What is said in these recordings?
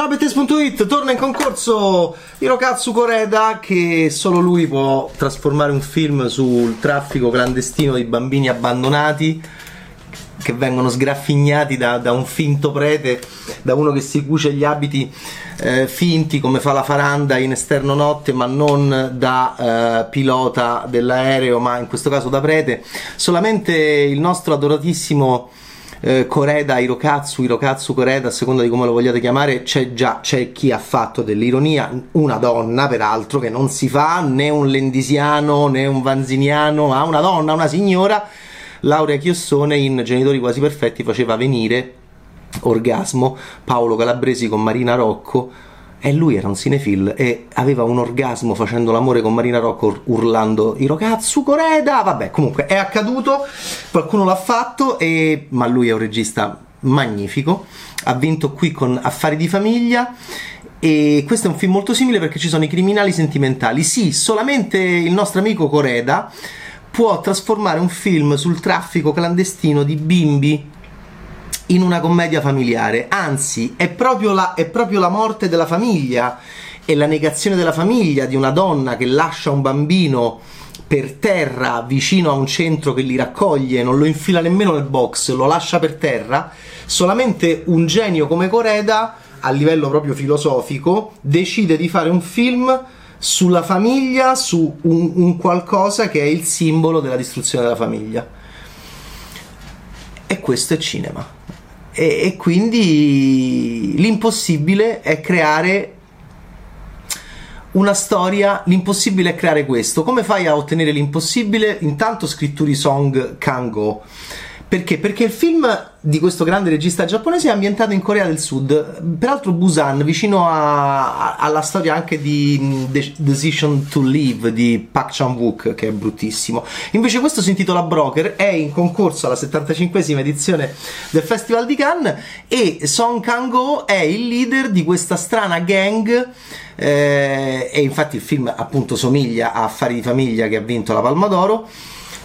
Ciao Bettes.it, torna in concorso Hirokatsu Koreda che solo lui può trasformare un film sul traffico clandestino di bambini abbandonati che vengono sgraffignati da, da un finto prete, da uno che si cuce gli abiti eh, finti come fa la faranda in esterno notte ma non da eh, pilota dell'aereo ma in questo caso da prete. Solamente il nostro adoratissimo eh, Koreda, Hirokatsu, Hirokatsu Koreda, a seconda di come lo vogliate chiamare, c'è già c'è chi ha fatto dell'ironia, una donna peraltro che non si fa né un lendisiano né un vanziniano, ma una donna, una signora. Laurea Chiossone in Genitori quasi perfetti faceva venire orgasmo Paolo Calabresi con Marina Rocco e lui era un cinefil e aveva un orgasmo facendo l'amore con Marina Rocco urlando Hirokatsu Koreda vabbè comunque è accaduto qualcuno l'ha fatto e... ma lui è un regista magnifico ha vinto qui con Affari di famiglia e questo è un film molto simile perché ci sono i criminali sentimentali. Sì solamente il nostro amico Koreda può trasformare un film sul traffico clandestino di bimbi in una commedia familiare, anzi è proprio, la, è proprio la morte della famiglia e la negazione della famiglia di una donna che lascia un bambino per terra vicino a un centro che li raccoglie, non lo infila nemmeno nel box, lo lascia per terra, solamente un genio come Coreda, a livello proprio filosofico, decide di fare un film sulla famiglia, su un, un qualcosa che è il simbolo della distruzione della famiglia. E questo è cinema e, e quindi l'impossibile è creare una storia, l'impossibile è creare questo. Come fai a ottenere l'impossibile? Intanto scritturi song Kango. Perché? Perché il film di questo grande regista giapponese è ambientato in Corea del Sud, peraltro Busan, vicino a, a, alla storia anche di The Decision to Live di Park Chan-wook, che è bruttissimo. Invece questo si intitola Broker, è in concorso alla 75esima edizione del Festival di Cannes e Song Kang-go è il leader di questa strana gang eh, e infatti il film appunto somiglia a Affari di famiglia che ha vinto la Palma d'Oro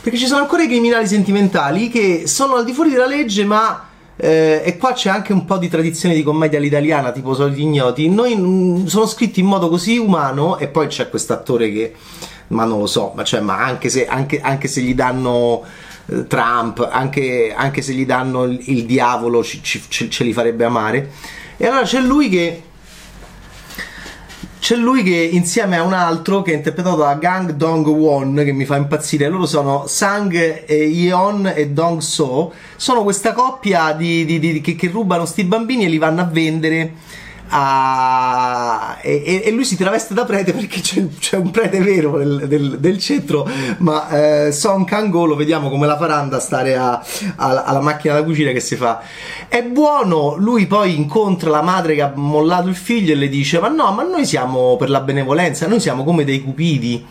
perché ci sono ancora i criminali sentimentali che sono al di fuori della legge, ma. Eh, e qua c'è anche un po' di tradizione di commedia all'italiana, tipo Soliti Ignoti. Noi mm, sono scritti in modo così umano, e poi c'è quest'attore che. Ma non lo so, ma, cioè, ma anche, se, anche, anche se gli danno. Eh, Trump, anche, anche, se gli danno il, il diavolo, ci, ci, ce li farebbe amare. E allora c'è lui che c'è lui che insieme a un altro che è interpretato da Gang Dong Won che mi fa impazzire. Loro sono Sang e Yeon e Dong So. Sono questa coppia di, di, di, che, che rubano sti bambini e li vanno a vendere a... e, e, lui si traveste da prete perché c'è, c'è un prete vero del, del, del centro ma eh, Son Kango lo vediamo come la faranda stare a, a, alla macchina da cucire che si fa è buono lui poi incontra la madre che ha mollato il figlio e le dice ma no ma noi siamo per la benevolenza noi siamo come dei cupidi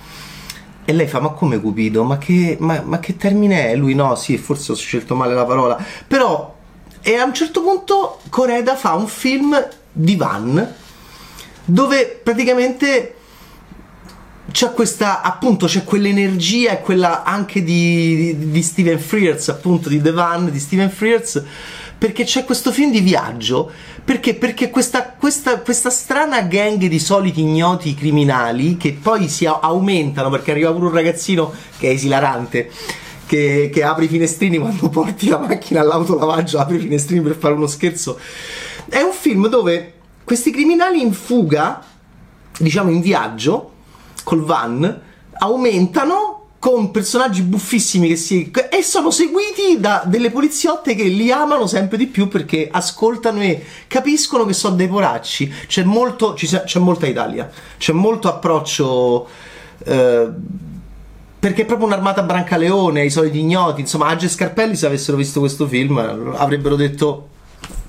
e lei fa: Ma come Cupido? Ma che, ma, ma che termine è? Lui no, sì, forse ho scelto male la parola. Però, e a un certo punto Coreda fa un film di van dove praticamente c'è questa appunto c'è quell'energia e quella anche di, di, di, Steven Frears appunto di The Van di Steven Frears perché c'è questo film di viaggio. Perché, perché questa, questa, questa strana gang di soliti ignoti criminali che poi si aumentano perché arriva pure un ragazzino che è esilarante che, che apre i finestrini quando porti la macchina all'autolavaggio apre i finestrini per fare uno scherzo. È un film dove questi criminali in fuga, diciamo in viaggio, col van, aumentano con personaggi buffissimi che si, e sono seguiti da delle poliziotte che li amano sempre di più perché ascoltano e capiscono che sono dei poracci. C'è, molto, c'è molta Italia, c'è molto approccio. Eh, perché è proprio un'armata Brancaleone, i soliti ignoti. Insomma, Age Scarpelli, se avessero visto questo film, avrebbero detto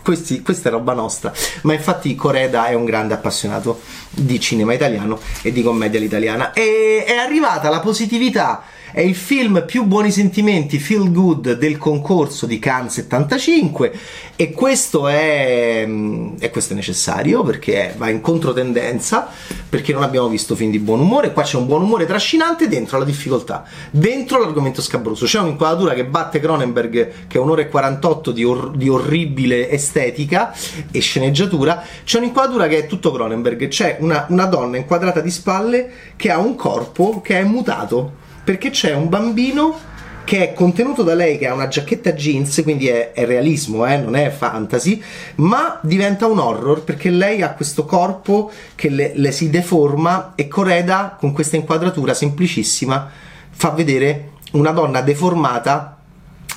questi, questa è roba nostra. Ma infatti Coreda è un grande appassionato di cinema italiano e di commedia all'italiana. E è arrivata la positività È il film più buoni sentimenti feel good del concorso di Cannes 75 e questo è, mm, e questo è necessario perché va in controtendenza, perché non abbiamo visto film di buon umore, qua c'è un buon umore trascinante dentro la difficoltà, dentro l'argomento scabroso. C'è un'inquadratura che batte Cronenberg che è un'ora e 48 di, or- di orribile estetica e sceneggiatura, c'è un'inquadratura che è tutto Cronenberg, c'è una, una donna inquadrata di spalle che ha un corpo che è mutato perché c'è un bambino che è contenuto da lei che ha una giacchetta jeans, quindi è, è realismo, eh, non è fantasy, ma diventa un horror perché lei ha questo corpo che le, le si deforma e Coreda con questa inquadratura semplicissima fa vedere una donna deformata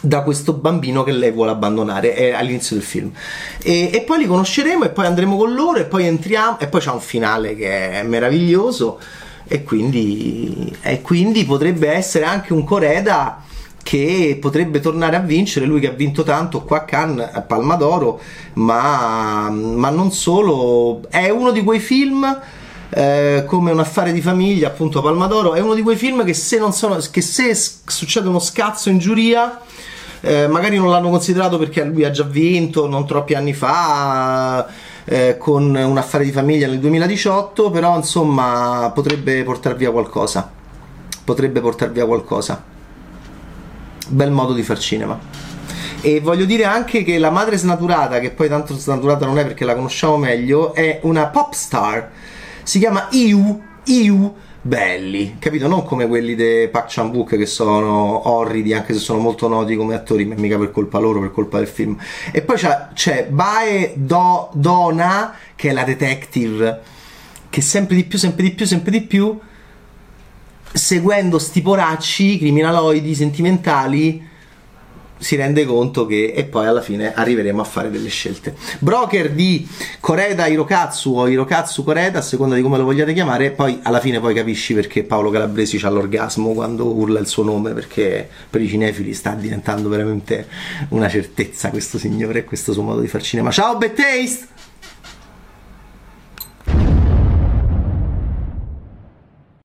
da questo bambino che lei vuole abbandonare è all'inizio del film. E, e, poi li conosceremo e poi andremo con loro e poi entriamo e poi c'è un finale che è meraviglioso e quindi, e quindi potrebbe essere anche un Coreda che potrebbe tornare a vincere, lui che ha vinto tanto qua a Cannes, a Palma d'Oro, ma, ma non solo, è uno di quei film eh, come un affare di famiglia, appunto Palma d'Oro, è uno di quei film che se, sono, che se succede uno scazzo in giuria, eh, magari non l'hanno considerato perché lui ha già vinto non troppi anni fa. Eh, con un affare di famiglia nel 2018, però insomma potrebbe portar via qualcosa. Potrebbe portar via qualcosa bel modo di far cinema. E voglio dire anche che la madre snaturata, che poi tanto snaturata non è perché la conosciamo meglio, è una pop star. Si chiama Iu, Iu belli, capito? Non come quelli di Park Chan Wook che sono orridi, anche se sono molto noti come attori, ma mica per colpa loro, per colpa del film. E poi c'è, c'è Bae Do, Dona, che è la detective, che sempre di più, sempre di più, sempre di più seguendo sti poracci criminaloidi sentimentali si rende conto che e poi alla fine arriveremo a fare delle scelte. Broker di Coreda Hirokatsu o Hirokatsu Coreda, a seconda di come lo vogliate chiamare, poi alla fine poi capisci perché Paolo Calabresi ha l'orgasmo quando urla il suo nome, perché per i cinefili sta diventando veramente una certezza questo signore e questo suo modo di far cinema. Ciao Bad Taste!